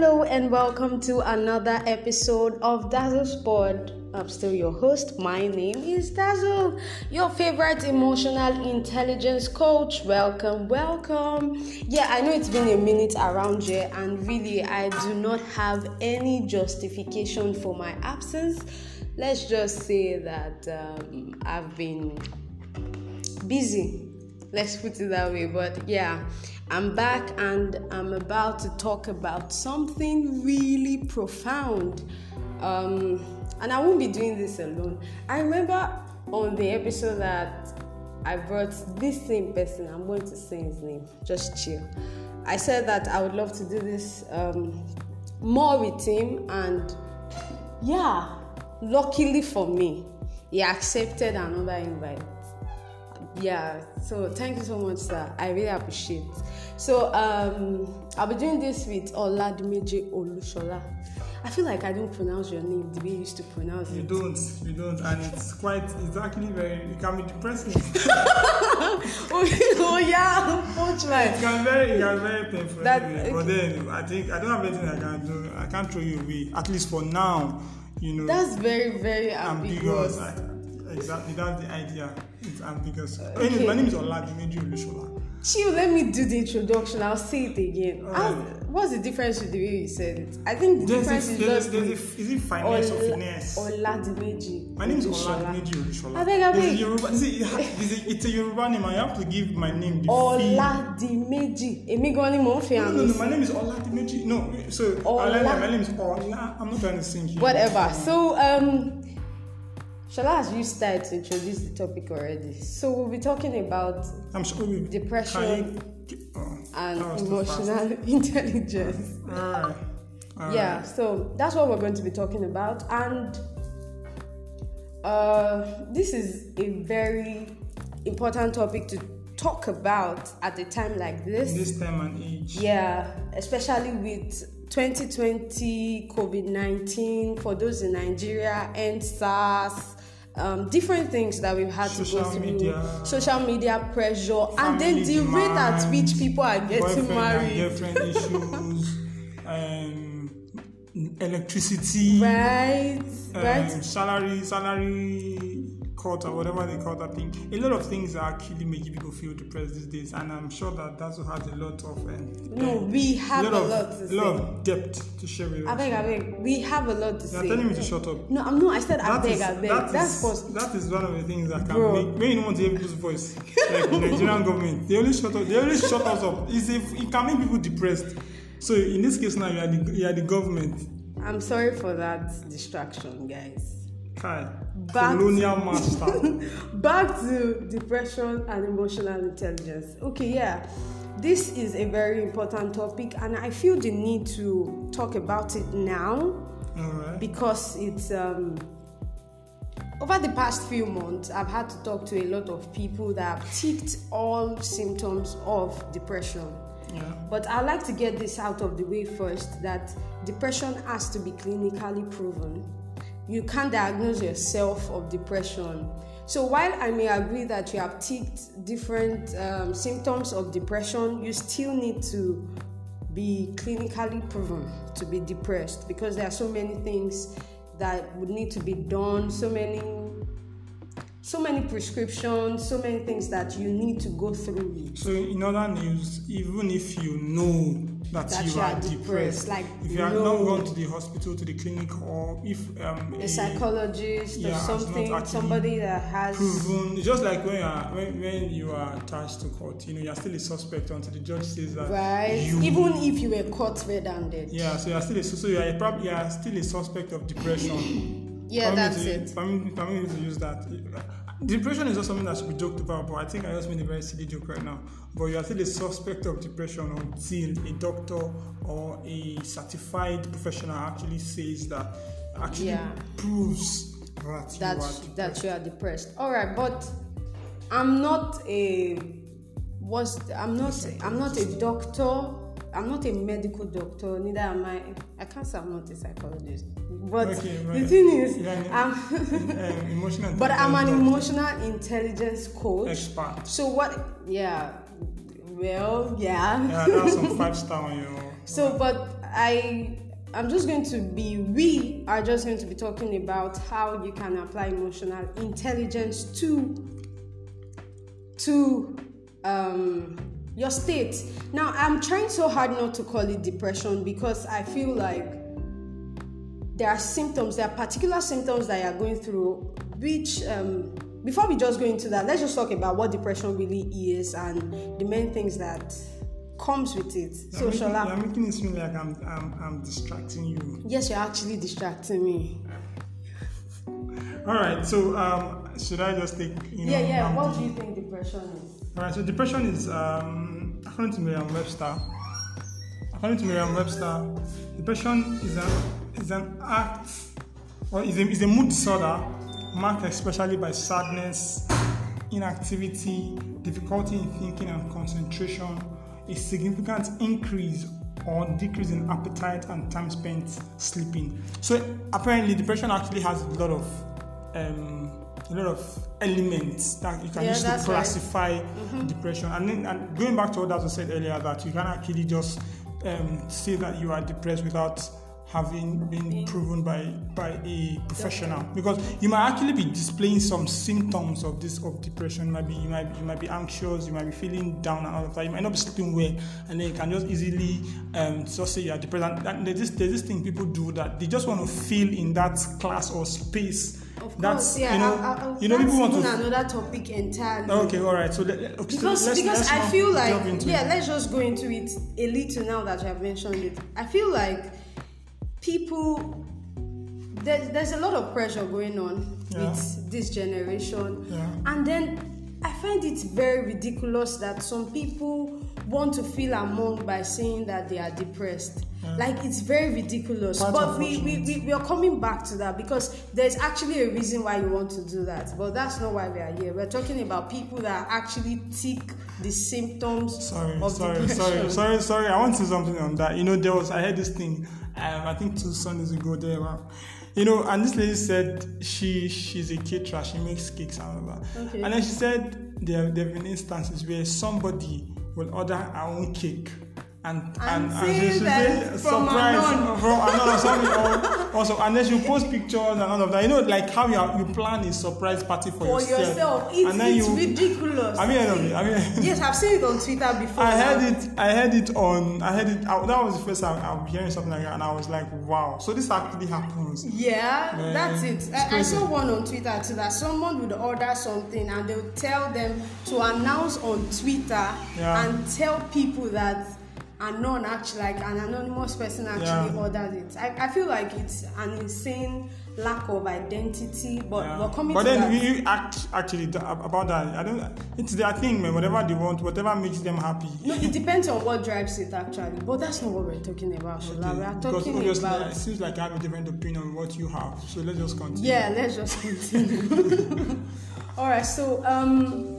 Hello and welcome to another episode of Dazzle Speaks. I'm still your host. My name is Dazzle, your favorite emotional intelligence coach. Welcome, welcome. Yeah, I know it's been a minute around here, and really, I do not have any justification for my absence. Let's just say that um, I've been busy. Let's put it that way. But yeah, I'm back and I'm about to talk about something really profound. Um, and I won't be doing this alone. I remember on the episode that I brought this same person, I'm going to say his name, just chill. I said that I would love to do this um, more with him, and yeah, luckily for me, he accepted another invite yeah so thank you so much sir i really appreciate so um i'll be doing this with oladimeji olushola i feel like i don't pronounce your name the way you used to pronounce You it you don't, you don't, and it's quite, it's actually very, it can be depressing. oh, oh yeah punchline It can be very, it can be very painful. That- anyway. But then I think I don't have anything I can do. I can't throw you away. At least for now, you know. that's very very ambiguous. ambiguous I, exactly, that's the idea. It's ambiguous. Anyway, my name is Oladimeji Olushola. chill let me do the introduction i'll say it again How- what's the difference with the way you said it i think the difference a, is just there's a, is it or Ola- finesse? oladimeji My name is Olushola. Oladimeji Olushola. It's a abeg. Yoruba, it's, a, it's, a, it's a Yoruba name. I have to give my name the. Oladimeji èmi gan ni mò ń fi No, àmì no, no, sí. my name is Oladimeji. No, so Ola- Ola. my name is Ola. I'm not trying to sing here. whatever so um Shola has used style to introduce the topic already so we'll be talking about I'm sure we Depression oh, and that was too fast. emotional intelligence yeah so that's what we're going to be talking about and uh this is a very important topic to talk about at a time like In this time and age. Yeah, especially with 2020, COVID 19, for those in Nigeria, and SARS, um, different things that we've had to Social go through. media. social media pressure, and then the rate at demands, which people are getting married. Girlfriend issues. Um, electricity. Right, um, right. salary, salary cut or whatever they call that thing. A lot of things are actually making people feel depressed these days, and I'm sure that Dazzle has a lot of um, No, we have a of, lot to lot of depth to share with us. Abeg, abeg, we have a lot to You're say. telling me to shut up. No, I'm not. I said abeg, is- abeg. that That's for that is one of the things that can Bro. make when you don't want to hear people's voice, like the Nigerian government, they only shut up. They only shut us up. It's a, it can make people depressed. So in this case now, you are the you are the government. I'm sorry for that distraction, guys. Kai, Back- colonial master. Back to depression and emotional intelligence. Okay, yeah. This is a very important topic, and I feel the need to talk about it now right. because it's um, over the past few months. I've had to talk to a lot of people that have ticked all symptoms of depression. Yeah. But I'd like to get this out of the way first that depression has to be clinically proven. You can't diagnose yourself of depression. So while I may agree that you have ticked different um, symptoms of depression, you still need to be clinically proven to be depressed because there are so many things that would need to be done, so many so many prescriptions, so many things that you need to go through with. So in other news, even if you know that, That you, you are, are depressed, depressed, like, if you no. not gone to the hospital, to the clinic, or if um, a psychologist yeah, or something, somebody that has proven, just like when you are when, when you are attached to court, you know, you are still a suspect until the judge says that right. you Even if you were caught red-handed. yeah, so you are still a so you are a you are still a suspect of depression. Yeah, that's to, it. Permit, permit me to use that. Depression is not something that should be joked about, but I think I just made a very silly joke right now. But you are still a suspect of depression until a doctor or a certified professional actually says that, actually Yeah. proves that you are depressed. that you are depressed. All right, but I'm not a was I'm not I'm not a doctor. I'm not a medical doctor. Neither am I. I can't say I'm not a psychologist. But Okay, the thing is, I'm um, emotional but I'm an emotional intelligence coach. expert. So what? Yeah. Well, yeah. Yeah, that's some five star on your. So, but I I'm just going to be, we are just going to be talking about how you can apply emotional intelligence to, to um, your state. Now, I'm trying so hard not to call it depression because I feel like there are symptoms, there are particular symptoms that you are going through, which, um, before we just go into that, let's just talk about what depression really is and the main things that comes with it. You're so, making, Shola. You're making it seem like I'm, I'm, I'm distracting you. Yes, you're actually distracting me. All right, so um, should I just take, you know, Yeah, yeah. um, What do you think depression is? All right, so depression is, um, according to Merriam-Webster, according to Merriam-Webster, depression is an is an act or is a, is a mood disorder marked especially by sadness, inactivity, difficulty in thinking and concentration, a significant increase or decrease in appetite and time spent sleeping. So apparently, depression actually has a lot of um, a lot of elements that you can Yeah, use to that's right. classify depression. And then and going back to what I said earlier, that you can actually just um, say that you are depressed without having been proven by by a professional because you might actually be displaying some symptoms of this of depression you might be you might you might be anxious you might be feeling down and all of that you might not be sleeping well and then you can just easily um just say you are depressed and, there's this there's this thing people do that they just want to feel in that class or space Of that's course, yeah. you know I, I, I, you know that's people want to another topic entirely. Okay, all right. So, let, let- so Because let's, because let's I feel like yeah, it. let's just go into it a little now that you have mentioned it. I feel like people there's there's a lot of pressure going on Yeah. with this generation, Yeah. and then I find it very ridiculous that some people want to feel among by saying that they are depressed. Like it's very ridiculous. Quite but we, we, we, we are coming back to that because there's actually a reason why you want to do that. But that's not why we are here. We're talking about people that actually tick the symptoms Sorry, of sorry, depression. sorry, sorry, sorry. I want to say something on that. You know, there was I heard this thing. Um, I think two Sundays ago there. were- You know, and this lady said she she's a caterer. She makes cakes and all that. Okay. And then she said there there have been instances where somebody will order her own cake. And, And and, she, she that say surprise Anon. from Anon or also and then she post pictures and all of that you know like how you, are, you plan a surprise party for, For yourself, it's, and then it's you ridiculous. I mean, I mean, I mean yes, I've seen it on Twitter before. I now. heard it. I heard it on. I heard it. I, that was the first time I was hearing something like that, and I was like, "Wow!" So this actually happens. Yeah, Man, that's it. I, I saw one on Twitter too that someone would order something and they would tell them to announce on Twitter Yeah. and tell people that anon actually like an anonymous person actually Yeah. ordered it. I, I feel like it's an insane lack of identity, but Yeah. we're coming but to then that. we act actually th- about that. I don't. It's their thing, man. Whatever they want, whatever makes them happy. no, it depends on what drives it actually, but that's not what we're talking about, Shola. We are because talking obviously about it seems like I have a different opinion on what you have. So let's just continue. Yeah, let's just continue. All right, so um,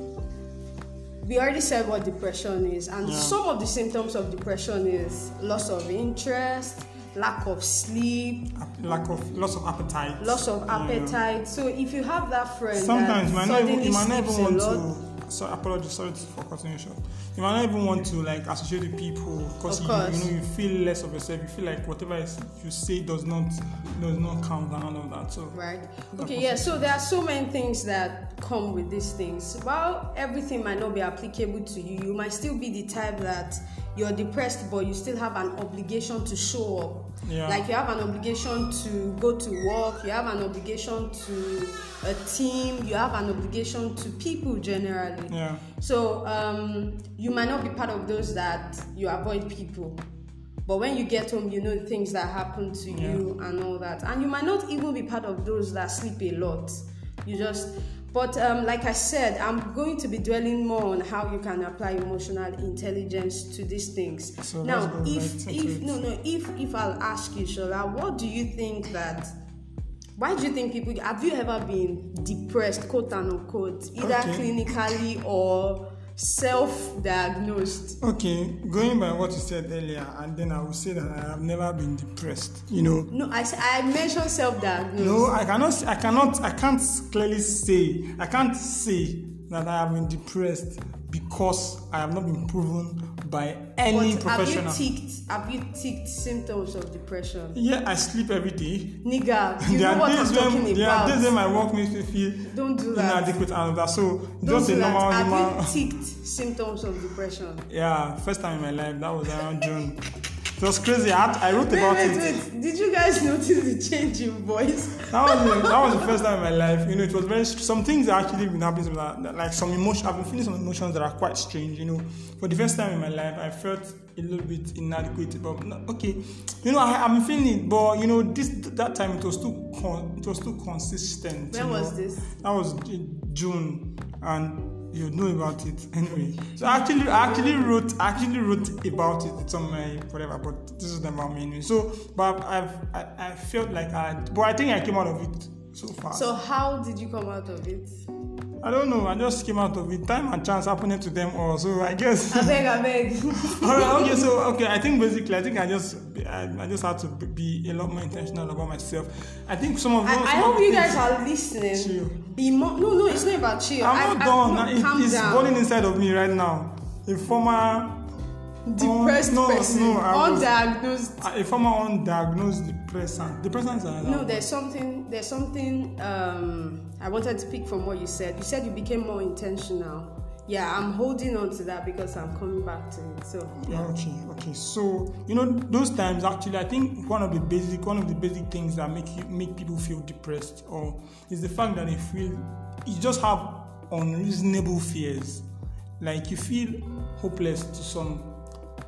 we already said what depression is, and Yeah. some of the symptoms of depression is loss of interest, lack of sleep, Lack of loss of appetite. loss of Yeah. appetite. So if you have that friend Sometimes that might suddenly you might not sleeps even a want lot, to. So apologies, sorry for cutting you short. You might not even want to like associate with people because you, you know you feel less of yourself. You feel like whatever you say does not does not count and all of that. So Right. Okay, yeah, so there are so many things that come with these things. While everything might not be applicable to you, you might still be the type that you're depressed, but you still have an obligation to show up. Yeah. Like you have an obligation to go to work, you have an obligation to a team, you have an obligation to people generally. yeah, So um, you might not be part of those that you avoid people. But when you get home, you know things that happen to you and all that. And you might not even be part of those that sleep a lot. You just, but um, like I said, I'm going to be dwelling more on how you can apply emotional intelligence to these things. So now, if right if no no if if I'll ask you, Shola, what do you think that? Why do you think people have you ever been depressed, quote unquote, either Okay. clinically or self-diagnosed? okay. Going by what you said earlier, and then I will say that I have never been depressed. You know. No, I I mentioned self-diagnosed. No, I cannot. I cannot. I can't clearly say. I can't say that I have been depressed because I have not been proven by any But professional. Have you ticked? Have you ticked symptoms of depression? yeah, I sleep every day. Nigga, you there know what I'm talking when there about. are days when my work makes me feel Don't do that. inadequate and that. So Don't just a do that. normal Have human. you ticked symptoms of depression? Yeah, first time in my life. That was around June. It was crazy. I, I wrote Wait, about wait, it. wait. Did you guys notice the change in voice? That was the, that was the first time in my life. You know, it was very some things actually been happening. That, that, like some emotion, I've been feeling some emotions that are quite strange. You know, for the first time in my life, I felt a little bit inadequate. But no, okay, you know, I, been feeling it. But you know, this that time it was too con, it was too consistent. When was know. this? That was June, and you know about it anyway. So I actually, I actually wrote, I actually wrote about it. On my whatever, but this is not about me anyway. So, but I've, I, I felt like I, but I think I came out of it so far. So how did you come out of it? I don't know. I just came out of it. Time and chance happening to them all. So I guess. I beg, I beg. all right. Okay. So okay. I think basically, I think I just, I, I just had to be a lot more intentional about myself. I think some of. I, some I of hope you guys are listening. Chill. Emo- no, no, it's not about chill. I'm I, not I, done. no, It- it's down. burning inside of me right now. A former Depressed no, person, no, I was- undiagnosed. a former undiagnosed depressant. Depressants are No, there's something. There's something. Um, I wanted to pick from what you said. You said you became more intentional. Yeah, I'm holding on to that because I'm coming back to it. So yeah. Okay, okay. So you know those times actually, I think one of the basic one of the basic things that make you make people feel depressed or is the fact that they feel you just have unreasonable fears, like you feel hopeless to some.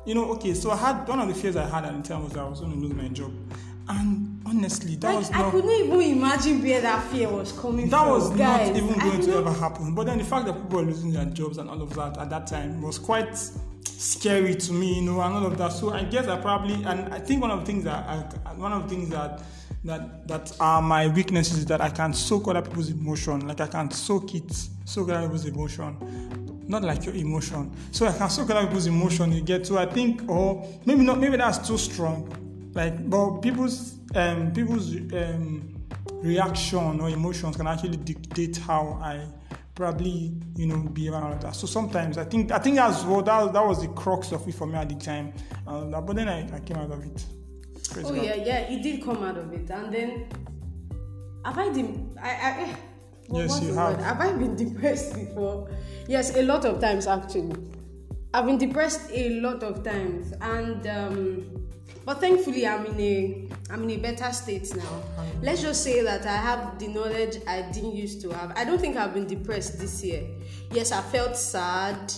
You know, okay. So I had one of the fears I had at the time was that I was going to lose my job, and honestly, that Like, was I not. couldn't even imagine where that fear was coming That from. was guys. not even I going to ever happen. But then the fact that people were losing their jobs and all of that at that time was quite scary to me, you know, and all of that. So I guess I probably, and I think one of the things that, I, one of the things that that that are my weaknesses is that I can soak other people's emotion, like I can soak it, soak other people's emotion, not like your emotion. So I can soak other people's emotion. You get so I think, or maybe not, maybe that's too strong. Like, but people's um people's um reaction or emotions can actually dictate how I probably you know behave and all that. So sometimes I think I think that's what that, that was the crux of it for me at the time. Uh, but then I, I came out of it. Praise Oh God. yeah, yeah, it did come out of it, and then have I been? I, I well, yes, you have. word? Have I been depressed before? Yes, a lot of times actually. I've been depressed a lot of times, and um, but thankfully I'm in a I'm in a better state now. Let's just say that I have the knowledge I didn't used to have. I don't think I've been depressed this year. Yes, I felt sad.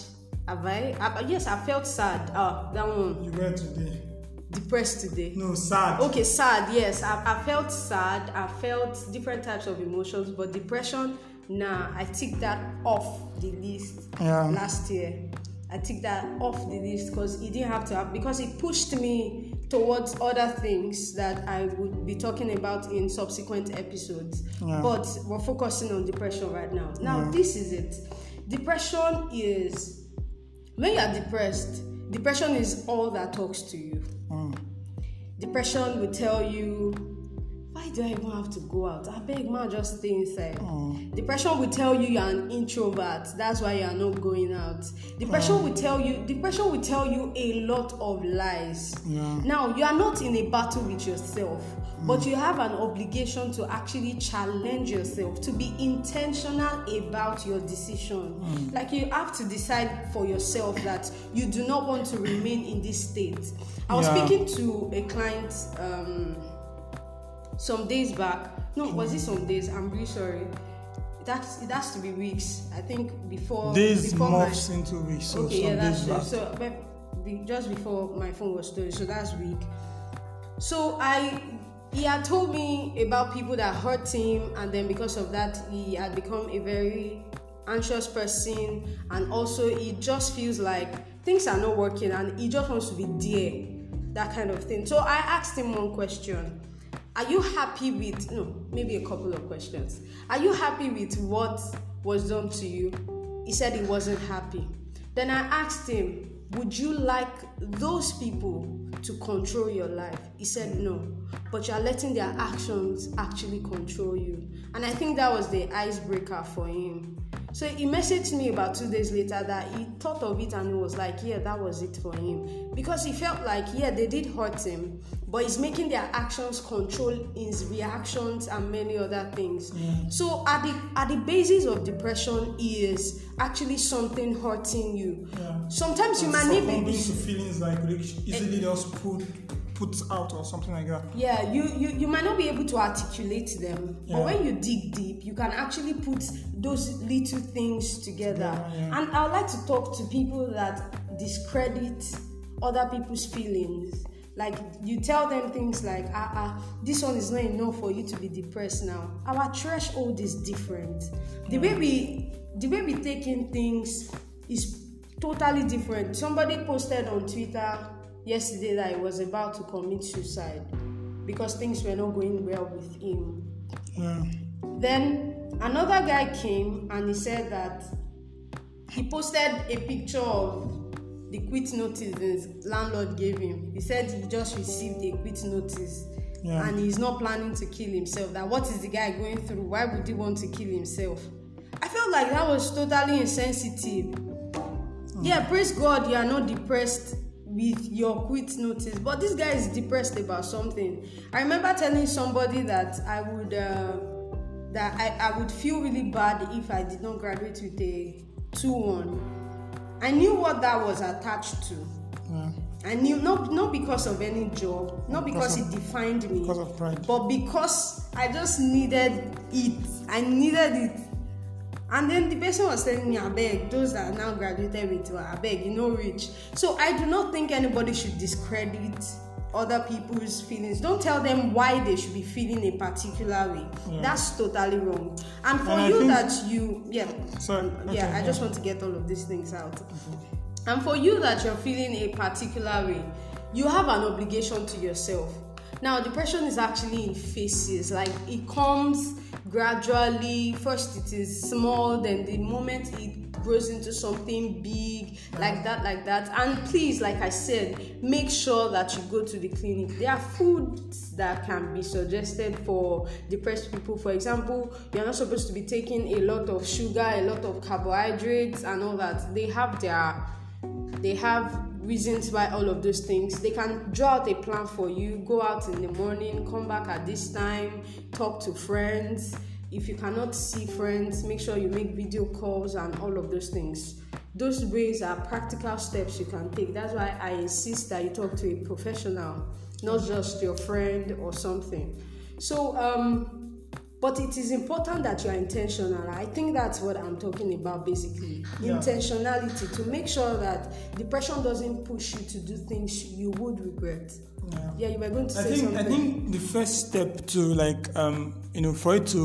Have I? I yes, I felt sad. Ah, that one. You were today. Depressed today. No, sad. Okay, sad. Yes, I, I felt sad. I felt different types of emotions, but depression. Nah, I ticked that off the list Yeah. last year. I ticked that off the list because it didn't have to have because it pushed me towards other things that I would be talking about in subsequent episodes. Yeah. But we're focusing on depression right now. Now, this is it. Depression is when you are depressed. Depression is all that talks to you. Mm. Depression will tell you, do I even have to go out? I beg man, just stay inside. Hmm. Depression will tell you you're an introvert. That's why you are not going out. Depression hmm. will tell you. Depression will tell you a lot of lies. Yeah. Now you are not in a battle with yourself, hmm. but you have an obligation to actually challenge yourself to be intentional about your decision. Like you have to decide for yourself that you do not want to remain in this state. I was Yeah. speaking to a client um, some days back. No, hmm. was it some days? I'm really sorry. That's it has to be weeks. I think before Days before my- into weeks. So okay, yeah, that's true. So but just before my phone was stolen, so that's week. So I he had told me about people that hurt him, and then because of that, he had become a very anxious person, and also he just feels like things are not working, and he just wants to be there, that kind of thing. So I asked him one question. Are you happy with no, maybe a couple of questions. Are you happy with what was done to you? He said he wasn't happy. Then I asked him, Would you like those people to control your life? He said, No, but you are letting their actions actually control you. And I think that was the icebreaker for him. So he messaged me about two days later that he thought of it and he was like, Yeah, that was it for him. Because he felt like, yeah, they did hurt him, but he's making their actions control his reactions and many other things. Mm. So at the at the basis of depression is actually something hurting you. Yeah. Sometimes you And might need to feelings like easily just put put out or something like that. Yeah, you, you you might not be able to articulate them, Yeah. but when you dig deep, you can actually put those little things together. Yeah, yeah. And I would like to talk to people that discredit other people's feelings. Like you tell them things like, ah, ah, this one is not enough for you to be depressed now. Our threshold is different. The way we the way we take in things is totally different. Somebody posted on Twitter yesterday that he was about to commit suicide because things were not going well with him. Yeah. Then another guy came and he said that he posted a picture of the quit notice his landlord gave him. He said he just received a quit notice Yeah. and he's not planning to kill himself. That what is the guy going through? Why would he want to kill himself? I felt like that was totally insensitive. Hmm. Yeah, praise God, you are not depressed with your quit notice, but this guy is depressed about something. I remember telling somebody that I would uh, that I, I would feel really bad if I did not graduate with a 2-1. I knew what that was attached to. Yeah. I knew not not because of any job, not because Because it defined me, because of pride. but because I just needed it. I needed it. And then the person was telling me, I beg, those that are now graduated with, I beg, you know, rich. So I do not think anybody should discredit other people's feelings. Don't tell them why they should be feeling a particular way. Yeah. That's totally wrong. And for And you think- that you, yeah, Sorry. Okay, yeah, I just want to get all of these things out. Mm-hmm. And for you that you're feeling a particular way, you have an obligation to yourself. Now, depression is actually in phases, like it comes gradually. First, it is small, then the moment it grows into something big, like that, like that. And please, like I said, make sure that you go to the clinic. There are foods that can be suggested for depressed people. For example, you're not supposed to be taking a lot of sugar, a lot of carbohydrates, and all that. They have their they have reasons why all of those things they can draw out a plan for you go out in the morning come back at this time talk to friends. If you cannot see friends make sure you make video calls and all of those things. Those ways are practical steps you can take. That's why i insist that you talk to a professional not just your friend or something. So um but it is important that you are intentional i think that's what i'm talking about basically Yeah. intentionality to make sure that depression doesn't push you to do things you would regret Yeah. yeah you were going to I say think something I think the first step to like um you know for it to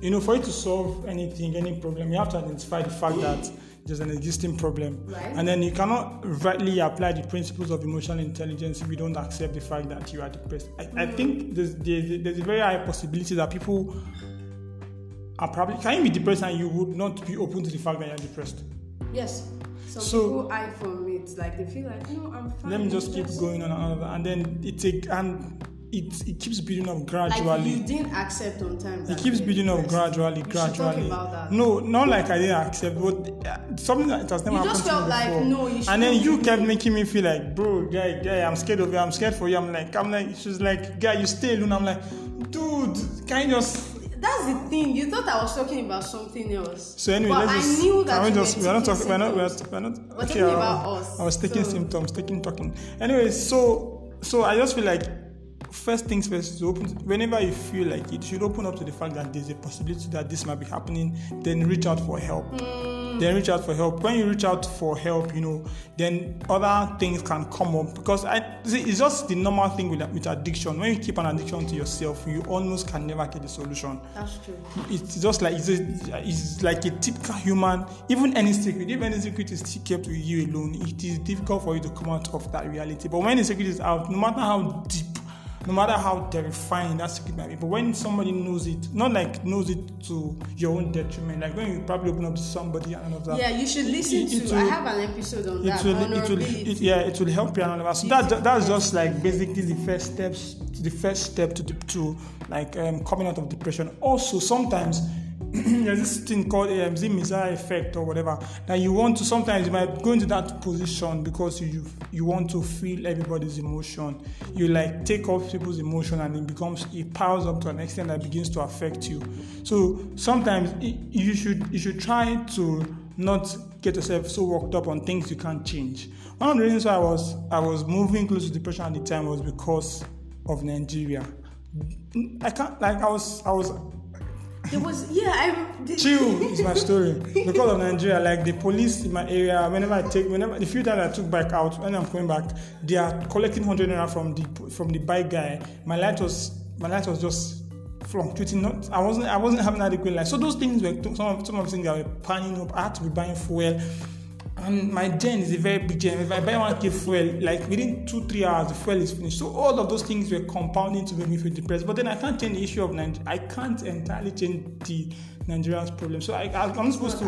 you know for it to solve anything any problem you have to identify the fact that there's an existing problem. Right. and then you cannot rightly apply the principles of emotional intelligence if you don't accept the fact that you are depressed. I, I mm. think there's, there's there's a very high possibility that people are probably can you be depressed and you would not be open to the fact that you're depressed? Yes. Some So- people hide from it like they feel like no i'm fine let me just keep going on and on. And then it take and it, it keeps building up gradually. like you didn't accept on time It keeps building up gradually, You should talk gradually. about that. No, not like I didn't accept, but uh, something that has never You happened just to me felt like, before. no, you and then you kept making me feel like, bro, guy, guy, I'm scared of you. I'm scared for you. I'm like, I'm like, she's like, guy, you stay alone. I'm like, dude, can you just? that's the thing you thought i was talking about something else So anyway, but let's i just. knew that we just? were not talking. We're not. We're, symptoms. we're not. We're talking I- about us, I was taking so- symptoms, taking talking. Anyway, so so I just feel like first things first is open. Whenever you feel like it, you should open up to the fact that there's a possibility that this might be happening. Then reach out for help. Mm. Then reach out for help. When you reach out for help, you know, then other things can come up because I see, it's just the normal thing with with addiction. When you keep an addiction to yourself, you almost can never get the solution that's true it's just like it's, a, it's like a typical human even any secret if any secret is still kept with you alone it is difficult for you to come out of that reality but when the secret is out no matter how deep no matter how terrifying that secret might be. But when somebody knows it, not like knows it to your own detriment, like when you probably open up to somebody and all of that. Yeah, you should listen it- it to. will- I have an episode on it that. will, it will, it, yeah, it will help you and all of that. So that, that's just like basically the first steps, the first step to the, to like um, coming out of depression. Also, sometimes there's this thing called um, the effect or whatever that you want to. Sometimes you might go into that position because you you want to feel everybody's emotion. You like take off people's emotion and it becomes it piles up to an extent that begins to affect you. So sometimes it, you should you should try to not get yourself so worked up on things you can't change. One of the reasons why I was I was moving close to depression at the time was because of Nigeria. I can't like I was I was It was yeah. I the, chill is my story because of Nigeria. Like the police in my area, whenever I take, whenever the few times I took bike out, when I'm coming back, they are collecting hundred naira from the from the bike guy. My light was my light was just fluctuating. Not I wasn't I wasn't having adequate light. So those things were some of some of the things that were panning up. I had to be buying fuel. And my gen is a very big gen. If I buy one k fuel, like within two three hours, the fuel is finished. So all of those things were compounding to make me feel depressed. But then I can't change the issue of Nigeria. I can't entirely change the Nigeria's problem. So I, I, I'm not supposed to.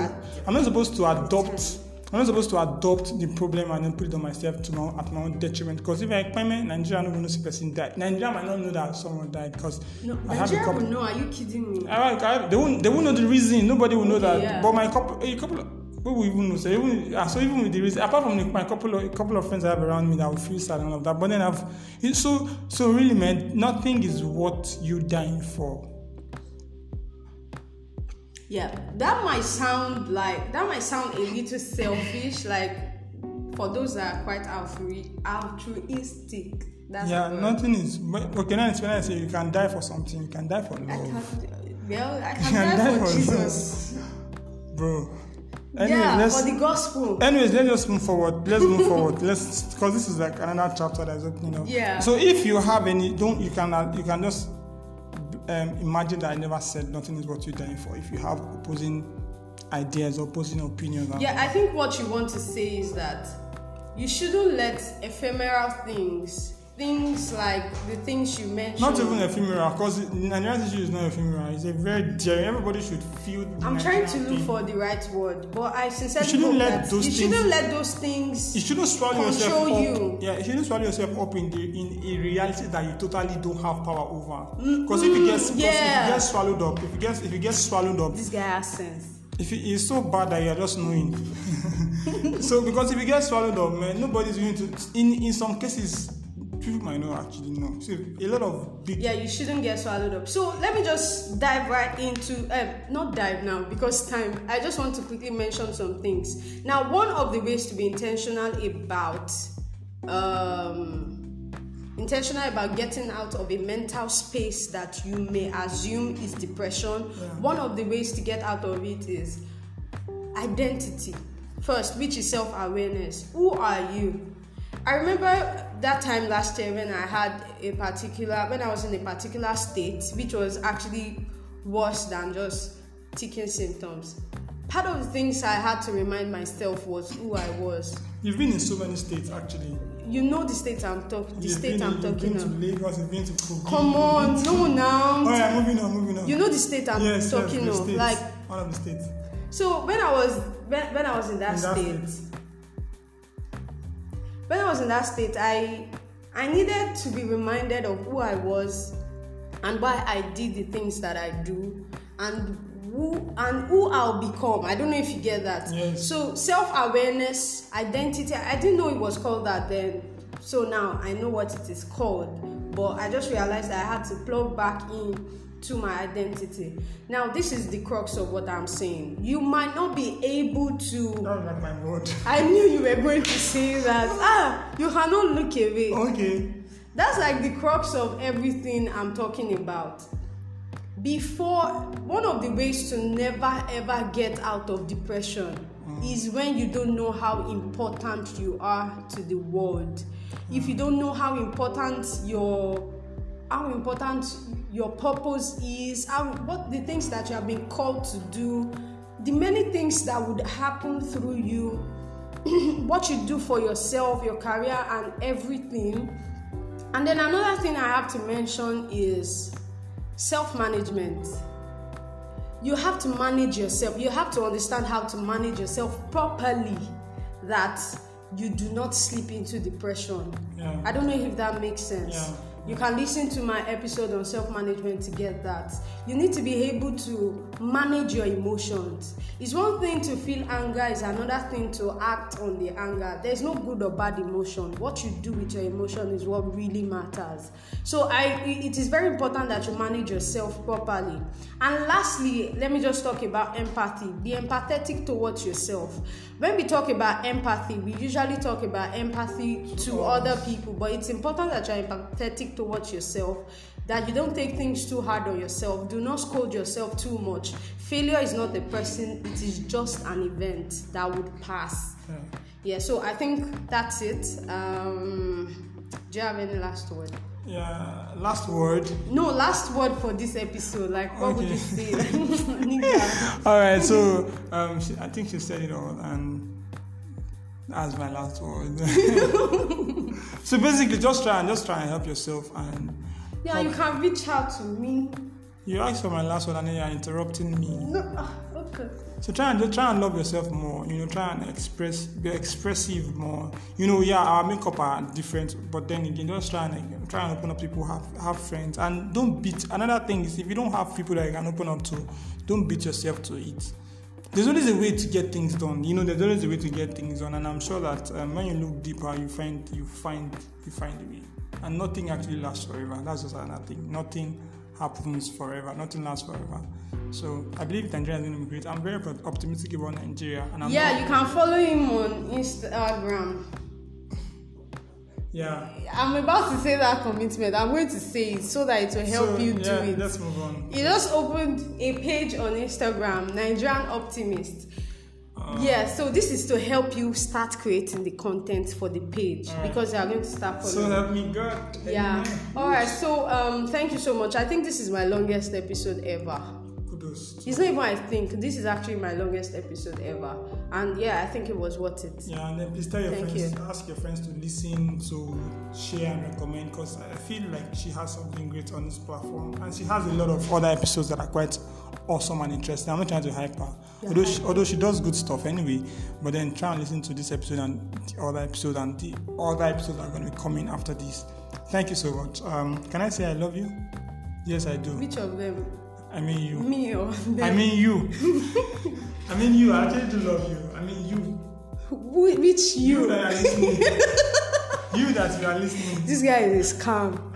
I'm not supposed to adopt. I'm not supposed to adopt the problem and then put it on myself to my, at my own detriment. Because if I claim Nigeria, no know see person died. Nigeria might not know that someone died because no, I have a Nigeria couple. will know. Are you kidding me? I, I, they won't. They won't know the reason. Nobody will know that. yeah. But my couple, a couple. Will even know. So even ah, so, even with the reason, apart from the, my couple of a couple of friends I have around me that will feel sad and all of that. But then I've so so really, man, nothing is what you dying for. Yeah, that might sound like that might sound a little selfish, like for those that are quite altru- altruistic. That's yeah, nothing is. but- Okay, now it's when I say you can die for something, you can die for I love, can't. Well, I you can can die die for for Jesus. love, bro. Anyway, yeah, let's. for the gospel. Anyways, let's just move forward. Let's move forward. Let's because this is like another chapter that's opening up. Yeah. So if you have any, don't you can uh, you can just um, imagine that I never said nothing is what you're dying for. If you have opposing ideas, opposing opinions, Yeah, I think what you want to say is that you shouldn't let ephemeral things, things like the things you mentioned. not even ephemeral, because Nigerian issue is not ephemeral. It's a very daring. Everybody should feel. I'm trying to look thing. for the right word, but I sincerely You shouldn't let those you things- shouldn't let those things. You shouldn't swallow yourself up. you. Yeah, you shouldn't swallow yourself up in the in a reality that you totally don't have power over. Because if you get because if yeah. you get swallowed up, if you get if you get swallowed up, This guy has sense. if it is so bad that you're just knowing. so because if you get swallowed up, man, nobody's going to. In in some cases, people might not actually know. So a lot of big. Yeah, you shouldn't get swallowed up. So let me just dive right into, um, not dive now because time. I just want to quickly mention some things. Now, one of the ways to be intentional about, um, intentional about getting out of a mental space that you may assume is depression. One of the ways to get out of it is identity first which is self-awareness who are you i remember that time last year when i had a particular when i was in a particular state which was actually worse than just ticking symptoms part of the things i had to remind myself was who i was You've been in so many states actually. you know the state i'm talking the You've state been, i'm talking of Lagos, you've been to Kogi. come on no now Oh yeah, moving on, moving on. you know the state i'm yes, talking yes, of states. like one of the states. So when I was when, when I was in that In that state, state. When I was in that state, I I needed to be reminded of who I was and why I did the things that I do and who and who I'll become. I don't know if you get that. Yes. So self-awareness, identity. I didn't know it was called that then. So now I know what it is called. But I just realized that I had to plug back in to my identity. Now this is the crux of what I'm saying. You might not be able to That was like my word. I knew you were going to say that. Ah, you cannot look away. Okay. That's like the crux of everything I'm talking about. Before, one of the ways to never ever get out of depression is when you don't know how important you are to the world. If you don't know how important your how important your purpose is, how what the things that you have been called to do, the many things that would happen through you, what you do for yourself, your career, and everything And then another thing I have to mention is self management. You have to manage yourself. You have to understand how to manage yourself properly that you do not slip into depression. Yeah. I don't know if that makes sense. Yeah. You can listen to my episode on self management to get that. You need to be able to manage your emotions. It's one thing to feel anger, it's another thing to act on the anger. There's no good or bad emotion. What you do with your emotion is what really matters. So I it is very important that you manage yourself properly. And lastly, let me just talk about empathy. Be empathetic towards yourself. When we talk about empathy, we usually talk about empathy to other people, but it's important that you're empathetic towards yourself that you don't take things too hard on yourself do not scold yourself too much failure is not a person it is just an event that would pass Yeah. yeah so i think that's it um do you have any last word Yeah. Last word. no last word for this episode like what would you say. All right. So um, she, I think she said it all, and that's my last word. so basically, just try and just try and help yourself. And yeah you can reach out to me you asked for my last word, and then you're interrupting me. no ah, okay So try and just try and love yourself more. You know, try and express, be expressive more. You know, yeah, our makeup are different, but then again, just try and try and open up people, have have friends, and don't beat. Another thing is, if you don't have people that you can open up to, don't beat yourself to it. There's always a way to get things done. You know, there's always a way to get things done, and I'm sure that um, when you look deeper, you find you find you find a way. And nothing actually lasts forever. That's just another thing. Nothing happens forever. Nothing lasts forever. So I believe Nigeria is going to be great. I'm very optimistic about Nigeria, and I'm yeah not- you can follow him on instagram yeah. i'm about to say that commitment i'm going to say it so that it will help so, you yeah, do it Let's move on. He just opened a page on Instagram, Nigerian Optimist. Uh, yeah, so this is to help you start creating the content for the page because you are going to start following. So help me God. yeah. Amen. All right. So um, thank you so much. I think this is my longest episode ever. It's not even I think this is actually my longest episode ever, and yeah, I think it was worth it. Yeah, and then please tell your Thank friends, you. ask your friends to listen, to share and recommend, because I feel like she has something great on this platform, and she has a lot of other episodes that are quite awesome and interesting. I'm not trying to hype her, Yeah, although she, although she does good stuff anyway. But then try and listen to this episode and the other episode and the other episodes are going to be coming after this. Thank you so much. Um, can I say I love you? Yes, I do. Which of them? I mean you. Me or them? I mean you. I mean you. I actually do love you. I mean you. Wh- which You you? that are listening. you that you are listening. this guy is calm.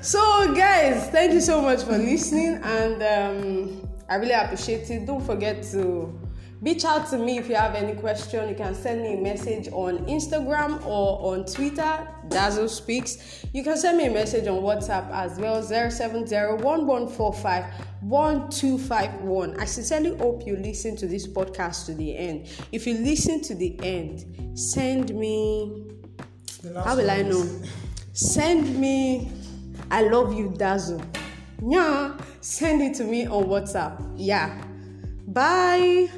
So, guys, thank you so much for listening, and um, I really appreciate it. Don't forget to reach out to me if you have any question. You can send me a message on Instagram or on Twitter, Dazzle Speaks. You can send me a message on WhatsApp as well, 070-1145-1251. I sincerely hope you listen to this podcast to the end. If you listen to the end, send me how will I know? Send me I love you Dazzle. Yeah, send it to me on WhatsApp. Yeah. Bye.